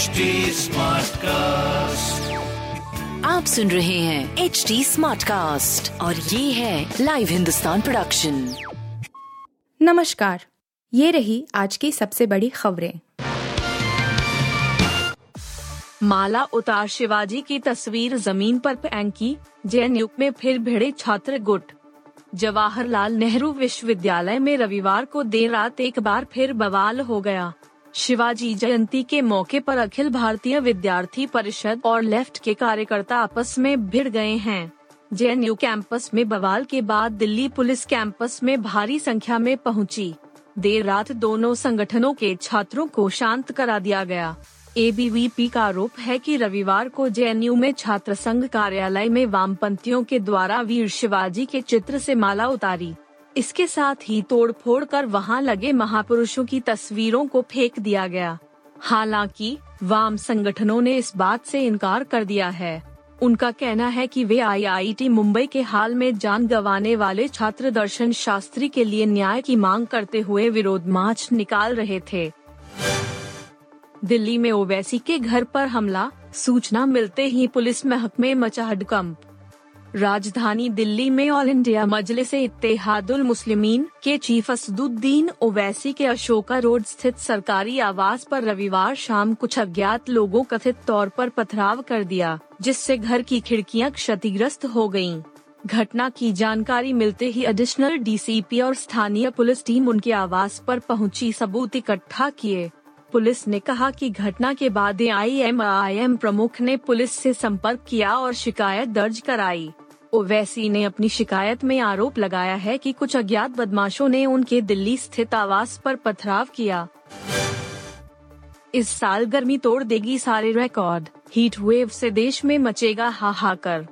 HD cast आप सुन रहे हैं एच डी स्मार्ट कास्ट और ये है लाइव हिंदुस्तान प्रोडक्शन नमस्कार ये रही आज की सबसे बड़ी खबरें। माला उतार शिवाजी की तस्वीर ज़मीन पर फेंकी जैन में फिर भिड़े छात्र गुट। जवाहरलाल नेहरू विश्वविद्यालय में रविवार को देर रात एक बार फिर बवाल हो गया। शिवाजी जयंती के मौके पर अखिल भारतीय विद्यार्थी परिषद और लेफ़्ट के कार्यकर्ता आपस में भिड़ गए हैं। जेएनयू कैंपस में बवाल के बाद दिल्ली पुलिस कैंपस में भारी संख्या में पहुँची। देर रात दोनों संगठनों के छात्रों को शांत करा दिया गया। एबीवीपी का आरोप है कि रविवार को जेएनयू में छात्र संघ कार्यालय में वामपंथियों के द्वारा वीर शिवाजी के चित्र से माला उतारी। इसके साथ ही तोड़फोड़ कर वहाँ लगे महापुरुषों की तस्वीरों को फेंक दिया गया। हालाँकि, वाम संगठनों ने इस बात से इनकार कर दिया है। उनका कहना है कि वे आईआईटी मुंबई के हाल में जान गंवाने वाले छात्र दर्शन शास्त्री के लिए न्याय की मांग करते हुए विरोध मार्च निकाल रहे थे। दिल्ली में ओवैसी के घर पर हमला, सूचना मिलते ही पुलिस महकमे मचा हडकंप। राजधानी दिल्ली में ऑल इंडिया मजलिस इत्तेहादुल मुस्लिमीन के चीफ असदुद्दीन ओवैसी के अशोका रोड स्थित सरकारी आवास पर रविवार शाम कुछ अज्ञात लोगों कथित तौर पर पथराव कर दिया, जिससे घर की खिड़कियाँ क्षतिग्रस्त हो गयीं। घटना की जानकारी मिलते ही एडिशनल डीसीपी और स्थानीय पुलिस टीम उनके आवास पर पहुँची सबूत इकट्ठा किए पुलिस ने कहा कि घटना के बाद आई एम प्रमुख ने पुलिस से संपर्क किया और शिकायत दर्ज कराई। ओवैसी ने अपनी शिकायत में आरोप लगाया है कि कुछ अज्ञात बदमाशों ने उनके दिल्ली स्थित आवास पर पथराव किया। इस साल गर्मी तोड़ देगी सारे रिकॉर्ड हीट वेव से देश में मचेगा हाहाकर।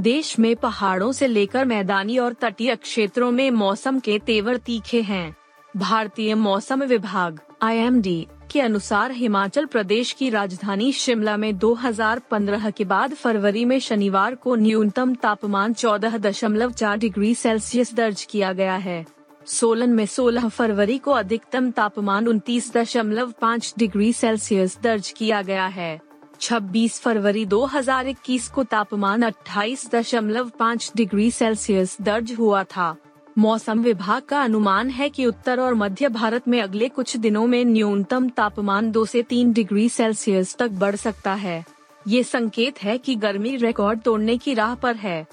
देश में पहाड़ों से लेकर मैदानी और तटीय क्षेत्रों में मौसम के तेवर तीखे हैं। भारतीय मौसम विभाग आईएमडी के अनुसार हिमाचल प्रदेश की राजधानी शिमला में 2015 के बाद फरवरी में शनिवार को न्यूनतम तापमान 14.4 डिग्री सेल्सियस दर्ज किया गया है। सोलन में 16 फरवरी को अधिकतम तापमान 29.5 डिग्री सेल्सियस दर्ज किया गया है। 26 फरवरी 2021 को तापमान 28.5 डिग्री सेल्सियस दर्ज हुआ था। मौसम विभाग का अनुमान है कि उत्तर और मध्य भारत में अगले कुछ दिनों में न्यूनतम तापमान 2 से 3 डिग्री सेल्सियस तक बढ़ सकता है। ये संकेत है कि गर्मी रिकॉर्ड तोड़ने की राह पर है।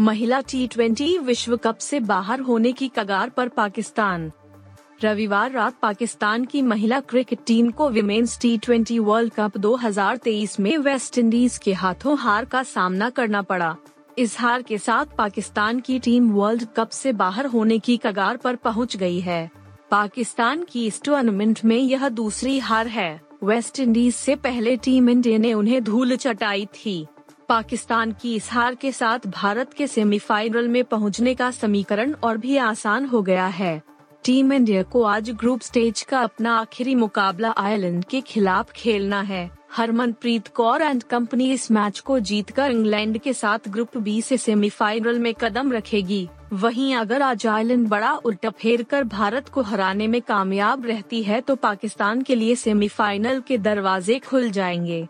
महिला टी ट्वेंटी विश्व कप से बाहर होने की कगार पर पाकिस्तान। रविवार रात पाकिस्तान की महिला क्रिकेट टीम को women's T twenty World Cup 2023 में वेस्ट इंडीज के हाथों हार का सामना करना पड़ा। इस हार के साथ पाकिस्तान की टीम वर्ल्ड कप से बाहर होने की कगार पर पहुँच गई है। पाकिस्तान की इस टूर्नामेंट में यह दूसरी हार है। वेस्ट इंडीज से पहले टीम इंडिया ने उन्हें धूल चटाई थी। पाकिस्तान की इस हार के साथ भारत के सेमीफाइनल में पहुँचने का समीकरण और भी आसान हो गया है। टीम इंडिया को आज ग्रुप स्टेज का अपना आखिरी मुकाबला आयरलैंड के खिलाफ खेलना है। हरमनप्रीत कौर एंड कंपनी इस मैच को जीतकर इंग्लैंड के साथ ग्रुप बी से सेमीफाइनल में कदम रखेगी। वहीं अगर आज आयरलैंड बड़ा उल्टा फेर कर भारत को हराने में कामयाब रहती है तो पाकिस्तान के लिए सेमीफाइनल के दरवाजे खुल जाएँगे।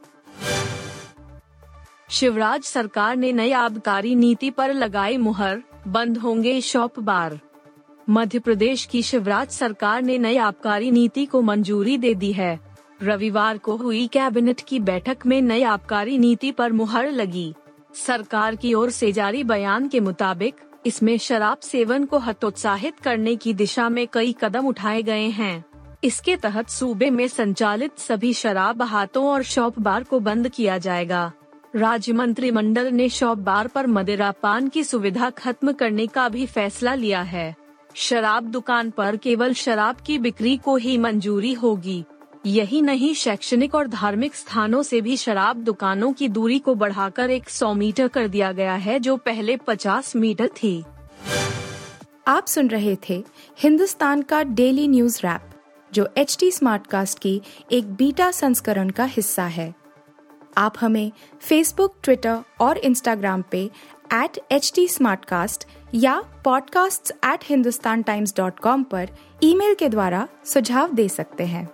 शिवराज सरकार ने नई आबकारी नीति पर लगाई मुहर, बंद होंगे शॉप बार। मध्य प्रदेश की शिवराज सरकार ने नई आबकारी नीति को मंजूरी दे दी है। रविवार को हुई कैबिनेट की बैठक में नई आबकारी नीति पर मुहर लगी। सरकार की ओर से जारी बयान के मुताबिक, इसमें शराब सेवन को हतोत्साहित करने की दिशा में कई कदम उठाए गए हैं। इसके तहत सूबे में संचालित सभी शराब हाथों और शॉप बार को बंद किया जाएगा। राज्य मंत्रिमंडल ने शॉप बार पर मदिरा पान की सुविधा खत्म करने का भी फैसला लिया है। शराब दुकान पर केवल शराब की बिक्री को ही मंजूरी होगी। यही नहीं, शैक्षणिक और धार्मिक स्थानों से भी शराब दुकानों की दूरी को बढ़ाकर एक सौ मीटर कर दिया गया है, जो पहले पचास मीटर थी। आप सुन रहे थे हिंदुस्तान का डेली न्यूज़ रैप, जो एच टी स्मार्ट कास्ट की एक बीटा संस्करण का हिस्सा है। आप हमें फेसबुक ट्विटर और इंस्टाग्राम पे एट एच टी या podcasts@hindustantimes.com पर ईमेल के द्वारा सुझाव दे सकते हैं।